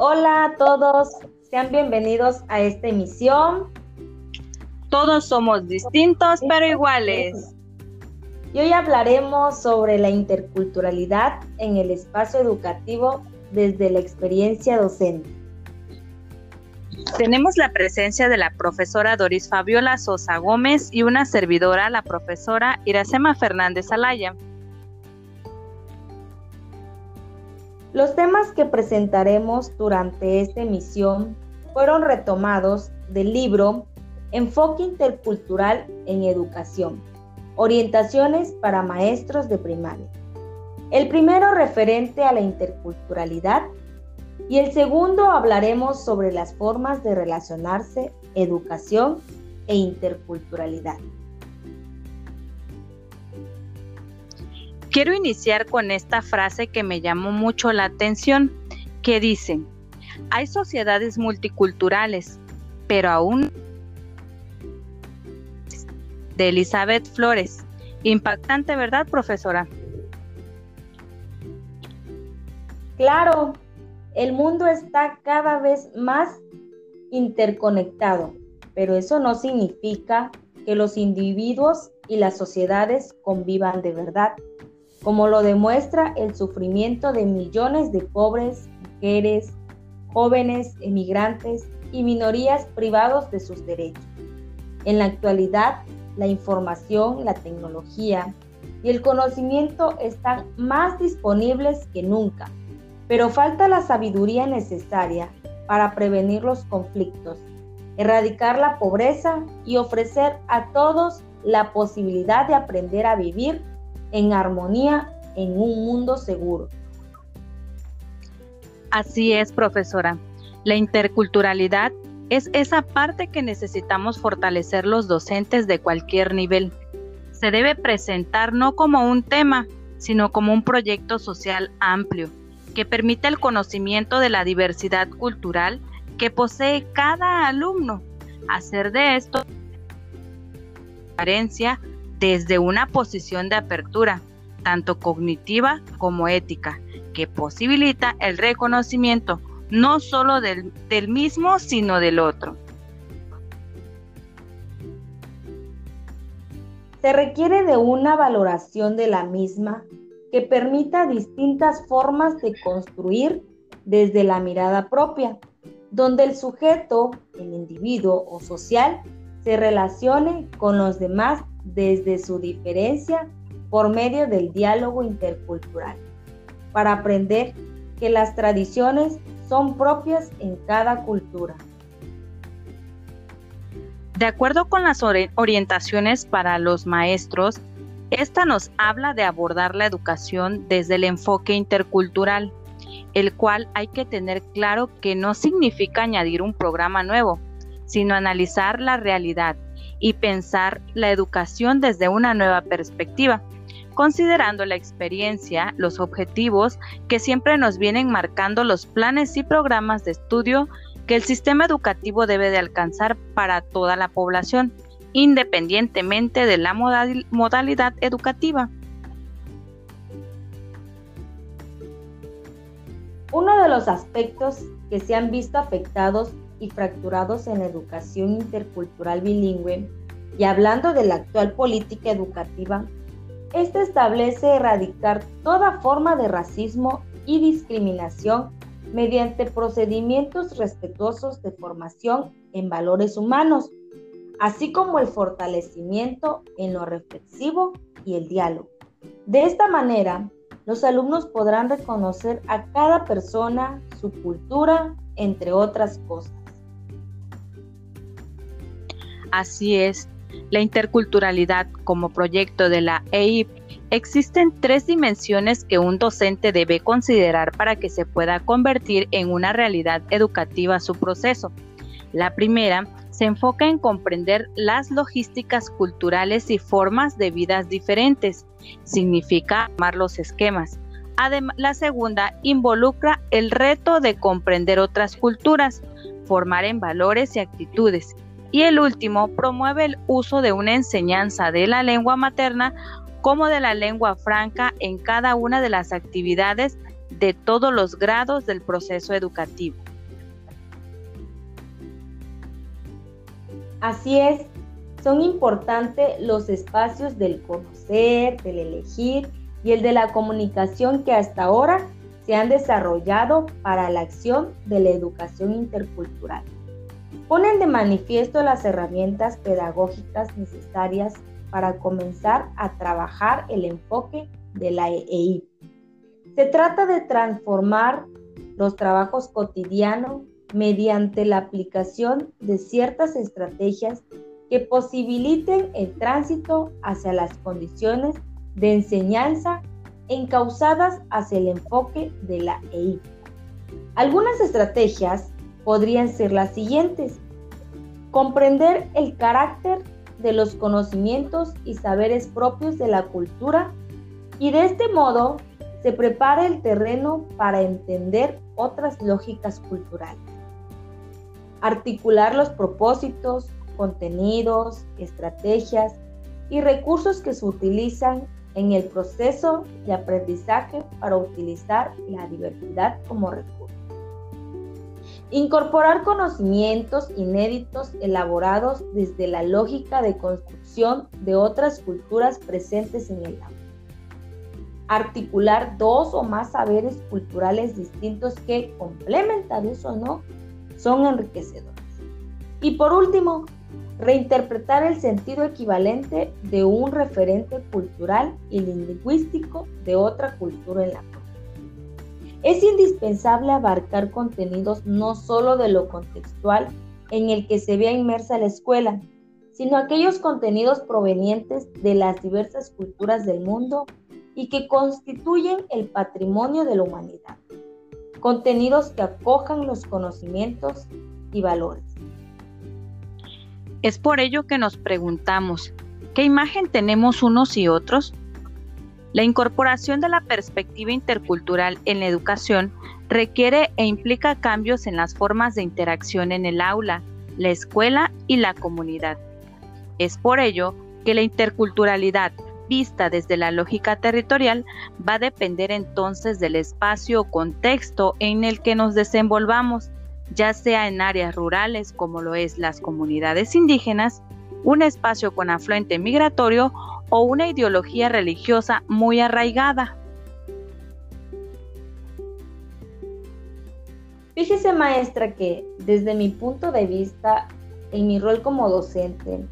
Hola a todos, sean bienvenidos a esta emisión. Todos somos distintos pero iguales. Y hoy hablaremos sobre la interculturalidad en el espacio educativo desde la experiencia docente. Tenemos la presencia de la profesora Doris Fabiola Sosa Gómez y una servidora, la profesora Iracema Fernández Alaya. Los temas que presentaremos durante esta emisión fueron retomados del libro Enfoque Intercultural en Educación, Orientaciones para Maestros de Primaria. El primero referente a la interculturalidad y el segundo hablaremos sobre las formas de relacionarse, educación e interculturalidad. Quiero iniciar con esta frase que me llamó mucho la atención, que dice, hay sociedades multiculturales, pero aún de Elizabeth Flores. Impactante, ¿verdad, profesora? Claro, el mundo está cada vez más interconectado, pero eso no significa que los individuos y las sociedades convivan de verdad como lo demuestra el sufrimiento de millones de pobres, mujeres, jóvenes, emigrantes y minorías privados de sus derechos. En la actualidad, la información, la tecnología y el conocimiento están más disponibles que nunca, pero falta la sabiduría necesaria para prevenir los conflictos, erradicar la pobreza y ofrecer a todos la posibilidad de aprender a vivir en armonía en un mundo seguro. Así es, profesora. La interculturalidad es esa parte que necesitamos fortalecer los docentes de cualquier nivel. Se debe presentar no como un tema, sino como un proyecto social amplio, que permita el conocimiento de la diversidad cultural que posee cada alumno. Hacer de esto desde una posición de apertura, tanto cognitiva como ética, que posibilita el reconocimiento no solo del, mismo, sino del otro. Se requiere de una valoración de la misma que permita distintas formas de construir desde la mirada propia, donde el sujeto, el individuo o social, se relacione con los demás desde su diferencia por medio del diálogo intercultural, para aprender que las tradiciones son propias en cada cultura. De acuerdo con las orientaciones para los maestros, esta nos habla de abordar la educación desde el enfoque intercultural, el cual hay que tener claro que no significa añadir un programa nuevo, sino analizar la realidad y pensar la educación desde una nueva perspectiva, considerando la experiencia, los objetivos que siempre nos vienen marcando los planes y programas de estudio que el sistema educativo debe de alcanzar para toda la población, independientemente de la modalidad educativa. Uno de los aspectos que se han visto afectados y fracturados en educación intercultural bilingüe, y hablando de la actual política educativa, esta establece erradicar toda forma de racismo y discriminación mediante procedimientos respetuosos de formación en valores humanos, así como el fortalecimiento en lo reflexivo y el diálogo. De esta manera, los alumnos podrán reconocer a cada persona, su cultura, entre otras cosas. Así es, la interculturalidad como proyecto de la EIP existen tres dimensiones que un docente debe considerar para que se pueda convertir en una realidad educativa su proceso. La primera se enfoca en comprender las logísticas culturales y formas de vidas diferentes. Significa amar los esquemas. Además, la segunda involucra el reto de comprender otras culturas, formar en valores y actitudes y el último, promueve el uso de una enseñanza de la lengua materna como de la lengua franca en cada una de las actividades de todos los grados del proceso educativo. Así es, son importantes los espacios del conocer, del elegir y el de la comunicación que hasta ahora se han desarrollado para la acción de la educación intercultural. Ponen de manifiesto las herramientas pedagógicas necesarias para comenzar a trabajar el enfoque de la EI. Se trata de transformar los trabajos cotidianos mediante la aplicación de ciertas estrategias que posibiliten el tránsito hacia las condiciones de enseñanza encausadas hacia el enfoque de la EI. Algunas estrategias podrían ser las siguientes. Comprender el carácter de los conocimientos y saberes propios de la cultura y de este modo se prepara el terreno para entender otras lógicas culturales. Articular los propósitos, contenidos, estrategias y recursos que se utilizan en el proceso de aprendizaje para utilizar la diversidad como recurso. Incorporar conocimientos inéditos elaborados desde la lógica de construcción de otras culturas presentes en el aula. Articular dos o más saberes culturales distintos que, complementarios o no, son enriquecedores. Y por último, reinterpretar el sentido equivalente de un referente cultural y lingüístico de otra cultura en la. Es indispensable abarcar contenidos no solo de lo contextual en el que se vea inmersa la escuela, sino aquellos contenidos provenientes de las diversas culturas del mundo y que constituyen el patrimonio de la humanidad. Contenidos que acojan los conocimientos y valores. Es por ello que nos preguntamos, ¿qué imagen tenemos unos y otros? La incorporación de la perspectiva intercultural en la educación requiere e implica cambios en las formas de interacción en el aula, la escuela y la comunidad. Es por ello que la interculturalidad vista desde la lógica territorial va a depender entonces del espacio o contexto en el que nos desenvolvamos ya sea en áreas rurales como lo es las comunidades indígenas, un espacio con afluente migratorio o una ideología religiosa muy arraigada. Fíjese maestra que desde mi punto de vista, en mi rol como docente,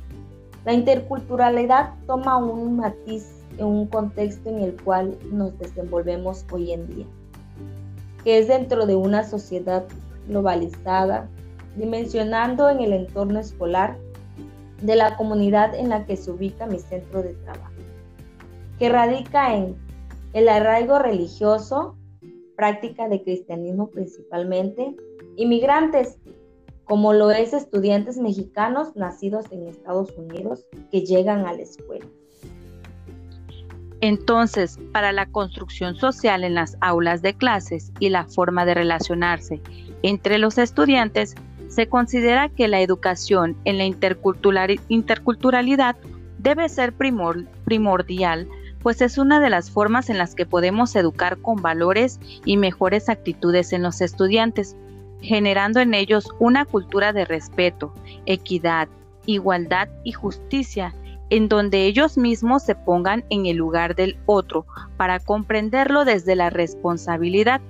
la interculturalidad toma un matiz en un contexto en el cual nos desenvolvemos hoy en día, que es dentro de una sociedad globalizada, dimensionando en el entorno escolar de la comunidad en la que se ubica mi centro de trabajo, que radica en el arraigo religioso, práctica de cristianismo principalmente, inmigrantes, como lo es estudiantes mexicanos nacidos en Estados Unidos que llegan a la escuela. Entonces, para la construcción social en las aulas de clases y la forma de relacionarse entre los estudiantes, se considera que la educación en la interculturalidad debe ser primordial, pues es una de las formas en las que podemos educar con valores y mejores actitudes en los estudiantes, generando en ellos una cultura de respeto, equidad, igualdad y justicia, en donde ellos mismos se pongan en el lugar del otro para comprenderlo desde la responsabilidad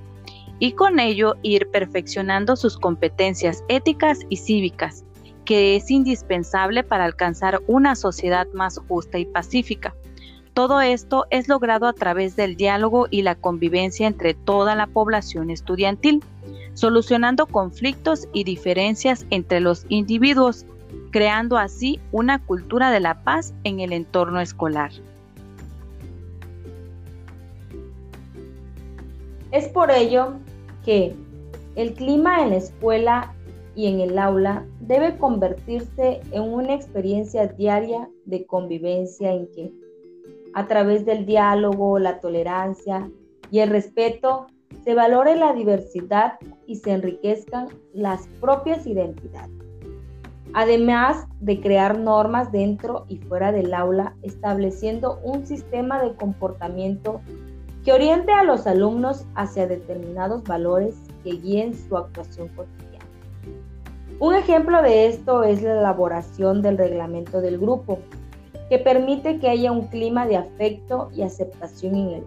y con ello ir perfeccionando sus competencias éticas y cívicas, que es indispensable para alcanzar una sociedad más justa y pacífica. Todo esto es logrado a través del diálogo y la convivencia entre toda la población estudiantil, solucionando conflictos y diferencias entre los individuos, creando así una cultura de la paz en el entorno escolar. Es por ello que el clima en la escuela y en el aula debe convertirse en una experiencia diaria de convivencia en que, a través del diálogo, la tolerancia y el respeto, se valore la diversidad y se enriquezcan las propias identidades. Además de crear normas dentro y fuera del aula, estableciendo un sistema de comportamiento que oriente a los alumnos hacia determinados valores que guíen su actuación cotidiana. Un ejemplo de esto es la elaboración del reglamento del grupo, que permite que haya un clima de afecto y aceptación en él.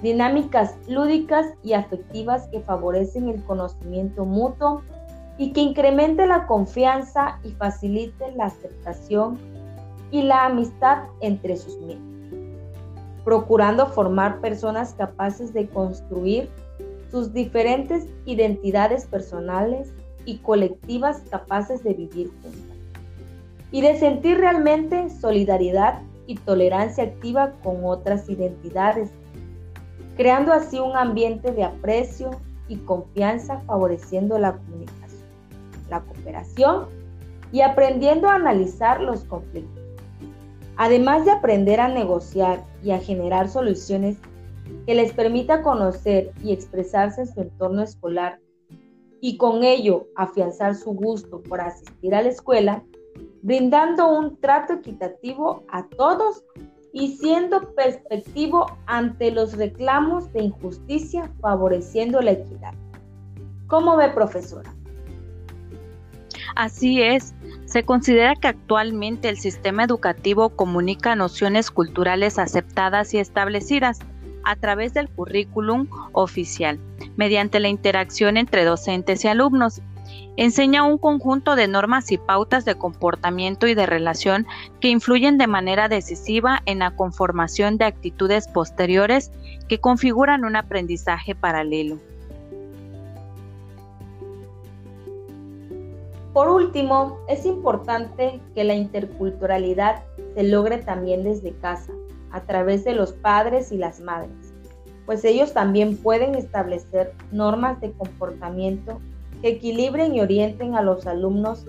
Dinámicas lúdicas y afectivas que favorecen el conocimiento mutuo y que incremente la confianza y facilite la aceptación y la amistad entre sus miembros, procurando formar personas capaces de construir sus diferentes identidades personales y colectivas capaces de vivir juntas y de sentir realmente solidaridad y tolerancia activa con otras identidades, creando así un ambiente de aprecio y confianza favoreciendo la comunicación, la cooperación y aprendiendo a analizar los conflictos. Además de aprender a negociar y a generar soluciones que les permita conocer y expresarse en su entorno escolar y con ello afianzar su gusto por asistir a la escuela, brindando un trato equitativo a todos y siendo perspectivo ante los reclamos de injusticia, favoreciendo la equidad. ¿Cómo ve, profesora? Así es, se considera que actualmente el sistema educativo comunica nociones culturales aceptadas y establecidas a través del currículum oficial, mediante la interacción entre docentes y alumnos enseña un conjunto de normas y pautas de comportamiento y de relación que influyen de manera decisiva en la conformación de actitudes posteriores que configuran un aprendizaje paralelo. Por último, es importante que la interculturalidad se logre también desde casa, a través de los padres y las madres, pues ellos también pueden establecer normas de comportamiento que equilibren y orienten a los alumnos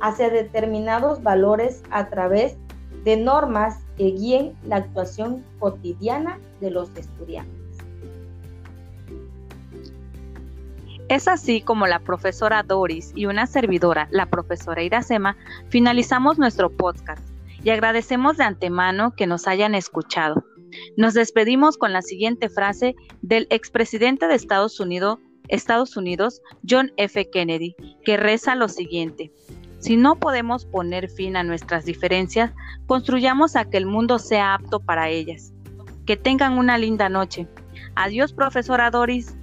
hacia determinados valores a través de normas que guíen la actuación cotidiana de los estudiantes. Es así como la profesora Doris y una servidora, la profesora Iracema, finalizamos nuestro podcast y agradecemos de antemano que nos hayan escuchado. Nos despedimos con la siguiente frase del expresidente de Estados Unidos, Estados Unidos, John F. Kennedy, que reza lo siguiente. Si no podemos poner fin a nuestras diferencias, construyamos a que el mundo sea apto para ellas. Que tengan una linda noche. Adiós, profesora Doris.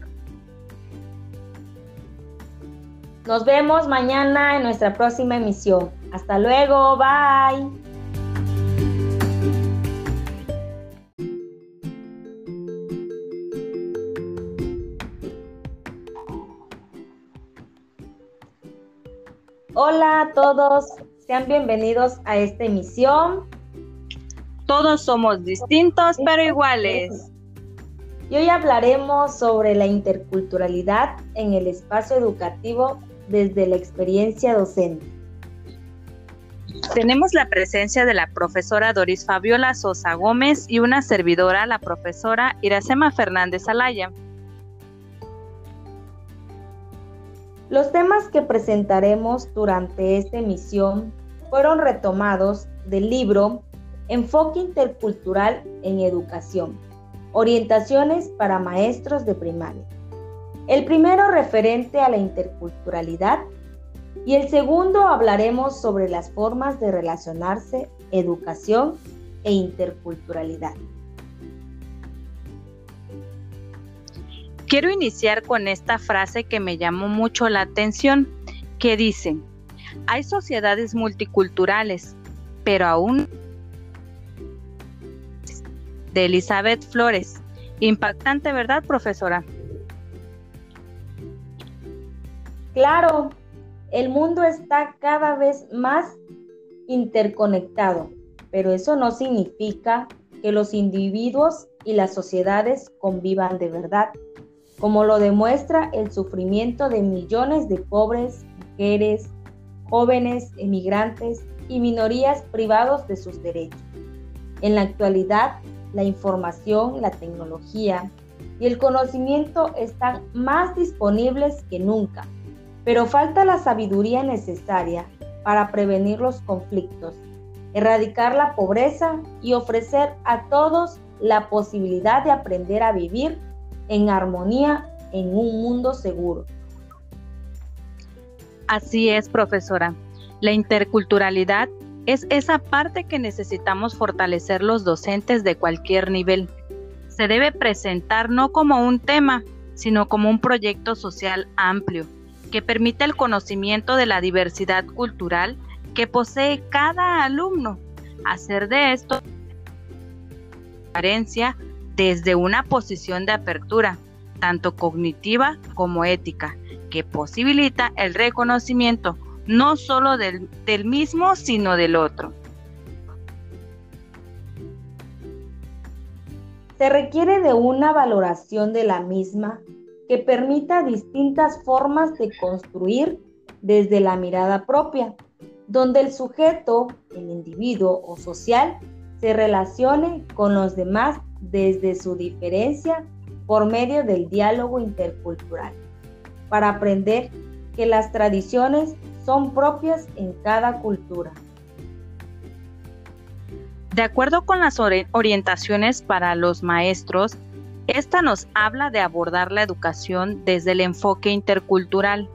Nos vemos mañana en nuestra próxima emisión. Hasta luego, bye. Hola a todos, sean bienvenidos a esta emisión. Todos somos distintos pero iguales. Y hoy hablaremos sobre la interculturalidad en el espacio educativo desde la experiencia docente. Tenemos la presencia de la profesora Doris Fabiola Sosa Gómez y una servidora, la profesora Iracema Fernández Alaya. Los temas que presentaremos durante esta emisión fueron retomados del libro Enfoque Intercultural en Educación, Orientaciones para Maestros de Primaria. El primero referente a la interculturalidad y el segundo hablaremos sobre las formas de relacionarse, educación e interculturalidad. Quiero iniciar con esta frase que me llamó mucho la atención, que dice, hay sociedades multiculturales, pero aún de Elizabeth Flores. Impactante, ¿verdad, profesora? Claro, el mundo está cada vez más interconectado, pero eso no significa que los individuos y las sociedades convivan de verdad como lo demuestra el sufrimiento de millones de pobres, mujeres, jóvenes, emigrantes y minorías privados de sus derechos. En la actualidad, la información, la tecnología y el conocimiento están más disponibles que nunca, pero falta la sabiduría necesaria para prevenir los conflictos, erradicar la pobreza y ofrecer a todos la posibilidad de aprender a vivir en armonía en un mundo seguro. Así es, profesora. La interculturalidad es esa parte que necesitamos fortalecer los docentes de cualquier nivel. Se debe presentar no como un tema, sino como un proyecto social amplio, que permite el conocimiento de la diversidad cultural que posee cada alumno. Hacer de esto desde una posición de apertura, tanto cognitiva como ética, que posibilita el reconocimiento no solo del, del mismo, sino del otro. Se requiere de una valoración de la misma que permita distintas formas de construir desde la mirada propia, donde el sujeto, el individuo o social, se relacione con los demás desde su diferencia por medio del diálogo intercultural, para aprender que las tradiciones son propias en cada cultura. De acuerdo con las orientaciones para los maestros, esta nos habla de abordar la educación desde el enfoque intercultural,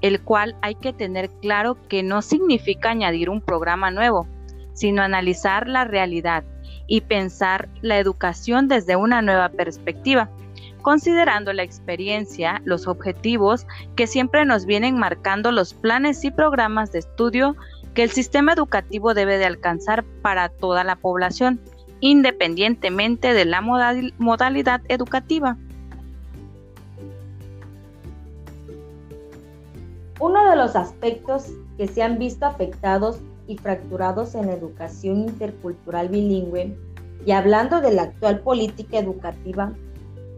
el cual hay que tener claro que no significa añadir un programa nuevo, sino analizar la realidad y pensar la educación desde una nueva perspectiva, considerando la experiencia, los objetivos que siempre nos vienen marcando los planes y programas de estudio que el sistema educativo debe de alcanzar para toda la población, independientemente de la modalidad educativa. Uno de los aspectos que se han visto afectados y fracturados en la educación intercultural bilingüe, y hablando de la actual política educativa,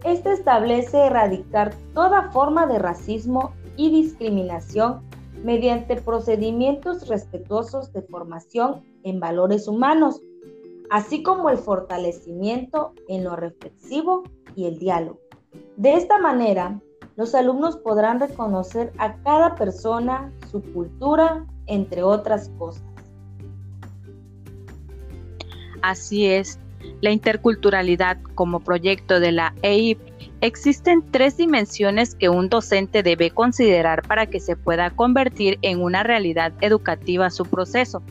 este establece erradicar toda forma de racismo y discriminación mediante procedimientos respetuosos de formación en valores humanos, así como el fortalecimiento en lo reflexivo y el diálogo. De esta manera, los alumnos podrán reconocer a cada persona, su cultura, entre otras cosas. Así es, la interculturalidad como proyecto de la EIP existen tres dimensiones que un docente debe considerar para que se pueda convertir en una realidad educativa su proceso.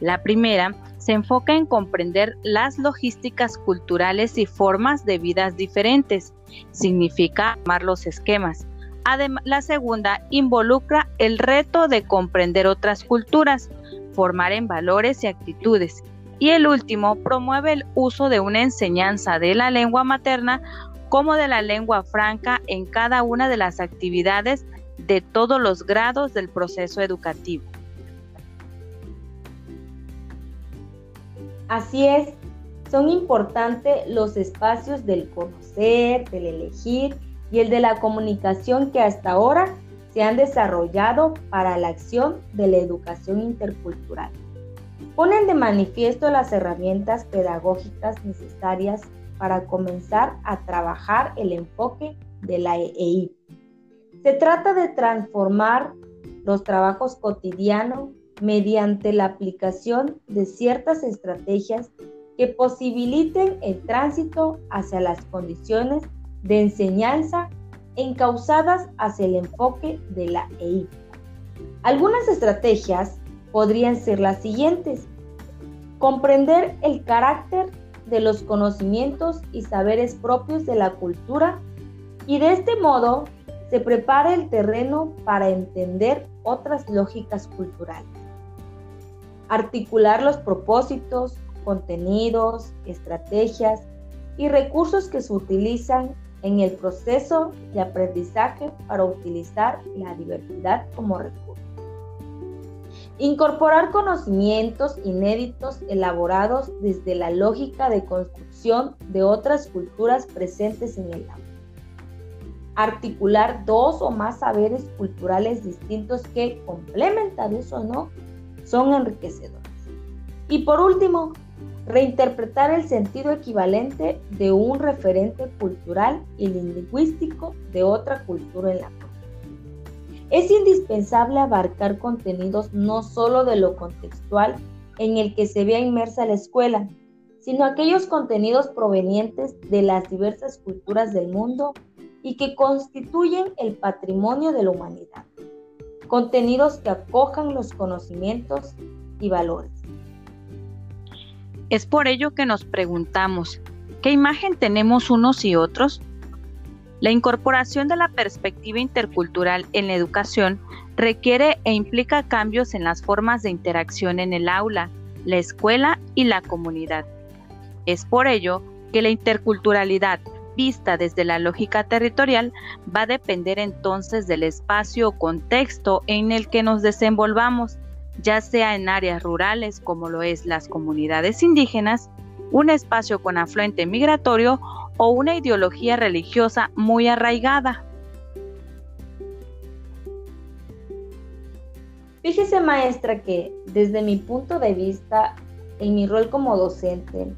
La primera se enfoca en comprender las logísticas culturales y formas de vidas diferentes. Significa armar los esquemas. Además, la segunda involucra el reto de comprender otras culturas, formar en valores y actitudes y el último promueve el uso de una enseñanza de la lengua materna como de la lengua franca en cada una de las actividades de todos los grados del proceso educativo. Así es, son importantes los espacios del conocer, del elegir y el de la comunicación que hasta ahora se han desarrollado para la acción de la educación intercultural ponen de manifiesto las herramientas pedagógicas necesarias para comenzar a trabajar el enfoque de la EI. Se trata de transformar los trabajos cotidianos mediante la aplicación de ciertas estrategias que posibiliten el tránsito hacia las condiciones de enseñanza encausadas hacia el enfoque de la EI. Algunas estrategias podrían ser las siguientes. Comprender el carácter de los conocimientos y saberes propios de la cultura y de este modo se prepara el terreno para entender otras lógicas culturales. Articular los propósitos, contenidos, estrategias y recursos que se utilizan en el proceso de aprendizaje para utilizar la diversidad como recurso. Incorporar conocimientos inéditos elaborados desde la lógica de construcción de otras culturas presentes en el aula. Articular dos o más saberes culturales distintos que, complementarios o no, son enriquecedores. Y por último, reinterpretar el sentido equivalente de un referente cultural y lingüístico de otra cultura en la es indispensable abarcar contenidos no solo de lo contextual en el que se vea inmersa la escuela, sino aquellos contenidos provenientes de las diversas culturas del mundo y que constituyen el patrimonio de la humanidad. Contenidos que acojan los conocimientos y valores. Es por ello que nos preguntamos, ¿qué imagen tenemos unos y otros? La incorporación de la perspectiva intercultural en la educación requiere e implica cambios en las formas de interacción en el aula, la escuela y la comunidad. Es por ello que la interculturalidad vista desde la lógica territorial va a depender entonces del espacio o contexto en el que nos desenvolvamos, ya sea en áreas rurales como lo es las comunidades indígenas, un espacio con afluente migratorio o una ideología religiosa muy arraigada. Fíjese maestra que desde mi punto de vista, en mi rol como docente,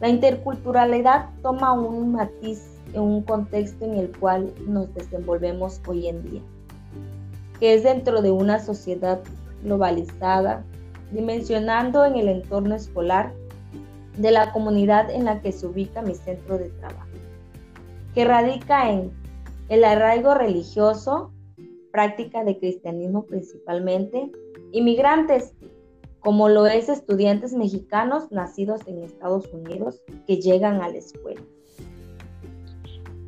la interculturalidad toma un matiz en un contexto en el cual nos desenvolvemos hoy en día, que es dentro de una sociedad globalizada, dimensionando en el entorno escolar de la comunidad en la que se ubica mi centro de trabajo, que radica en el arraigo religioso, práctica de cristianismo principalmente, inmigrantes, como lo es estudiantes mexicanos nacidos en Estados Unidos que llegan a la escuela.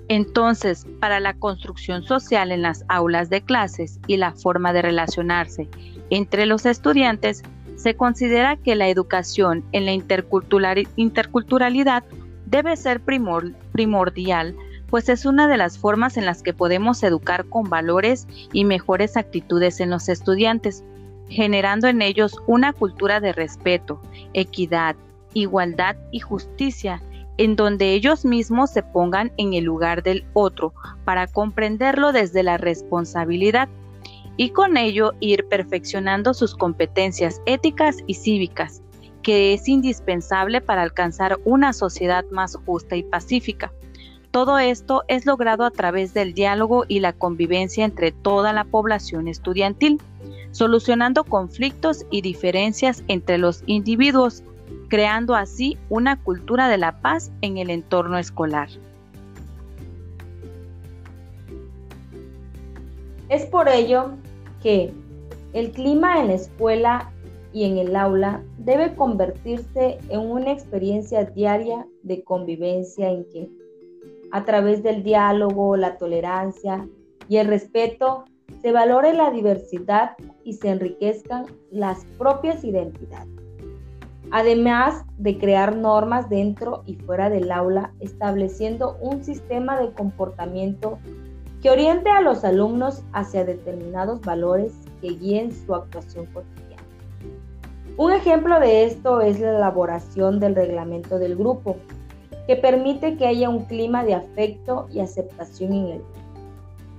Entonces, para la construcción social en las aulas de clases y la forma de relacionarse entre los estudiantes, se considera que la educación en la interculturalidad debe ser primordial, pues es una de las formas en las que podemos educar con valores y mejores actitudes en los estudiantes, generando en ellos una cultura de respeto, equidad, igualdad y justicia, en donde ellos mismos se pongan en el lugar del otro para comprenderlo desde la responsabilidad y con ello ir perfeccionando sus competencias éticas y cívicas, que es indispensable para alcanzar una sociedad más justa y pacífica. Todo esto es logrado a través del diálogo y la convivencia entre toda la población estudiantil, solucionando conflictos y diferencias entre los individuos, creando así una cultura de la paz en el entorno escolar. Es por ello que el clima en la escuela y en el aula debe convertirse en una experiencia diaria de convivencia en que, a través del diálogo, la tolerancia y el respeto, se valore la diversidad y se enriquezcan las propias identidades. Además de crear normas dentro y fuera del aula, estableciendo un sistema de comportamiento que oriente a los alumnos hacia determinados valores que guíen su actuación cotidiana. Un ejemplo de esto es la elaboración del reglamento del grupo, que permite que haya un clima de afecto y aceptación en grupo.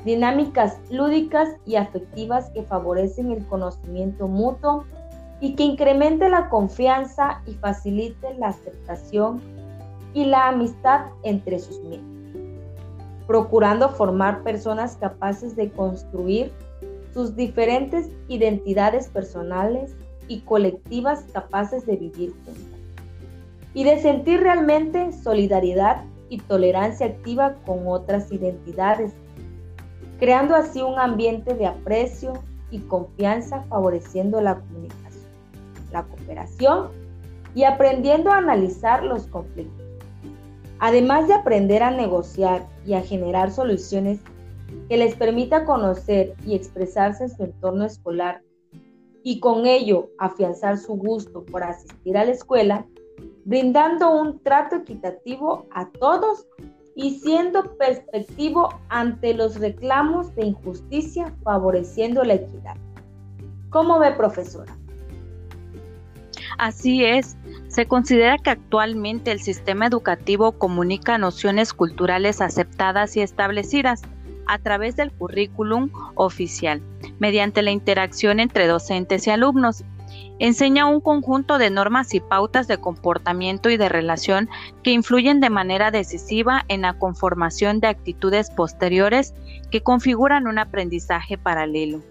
Dinámicas lúdicas y afectivas que favorecen el conocimiento mutuo y que incremente la confianza y facilite la aceptación y la amistad entre sus miembros procurando formar personas capaces de construir sus diferentes identidades personales y colectivas capaces de vivir juntas y de sentir realmente solidaridad y tolerancia activa con otras identidades, creando así un ambiente de aprecio y confianza favoreciendo la comunicación, la cooperación y aprendiendo a analizar los conflictos. Además de aprender a negociar y a generar soluciones que les permita conocer y expresarse en su entorno escolar y con ello afianzar su gusto por asistir a la escuela, brindando un trato equitativo a todos y siendo perspectivo ante los reclamos de injusticia, favoreciendo la equidad. ¿Cómo ve, profesora? Así es, se considera que actualmente el sistema educativo comunica nociones culturales aceptadas y establecidas a través del currículum oficial, mediante la interacción entre docentes y alumnos. Enseña un conjunto de normas y pautas de comportamiento y de relación que influyen de manera decisiva en la conformación de actitudes posteriores que configuran un aprendizaje paralelo.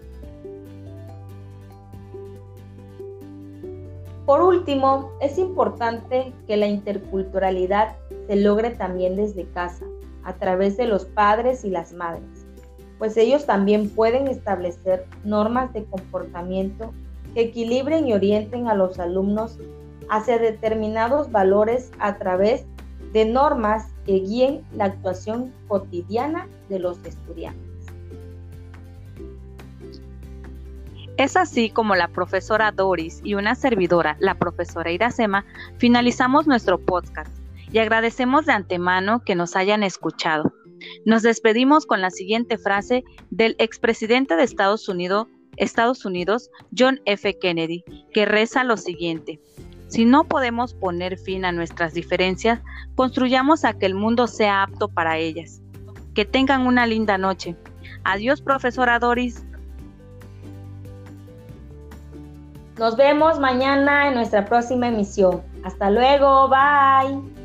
Por último, es importante que la interculturalidad se logre también desde casa, a través de los padres y las madres, pues ellos también pueden establecer normas de comportamiento que equilibren y orienten a los alumnos hacia determinados valores a través de normas que guíen la actuación cotidiana de los estudiantes. Es así como la profesora Doris y una servidora, la profesora Iracema, finalizamos nuestro podcast y agradecemos de antemano que nos hayan escuchado. Nos despedimos con la siguiente frase del expresidente de Estados Unidos, Estados Unidos, John F. Kennedy, que reza lo siguiente. Si no podemos poner fin a nuestras diferencias, construyamos a que el mundo sea apto para ellas. Que tengan una linda noche. Adiós, profesora Doris. Nos vemos mañana en nuestra próxima emisión. Hasta luego, bye.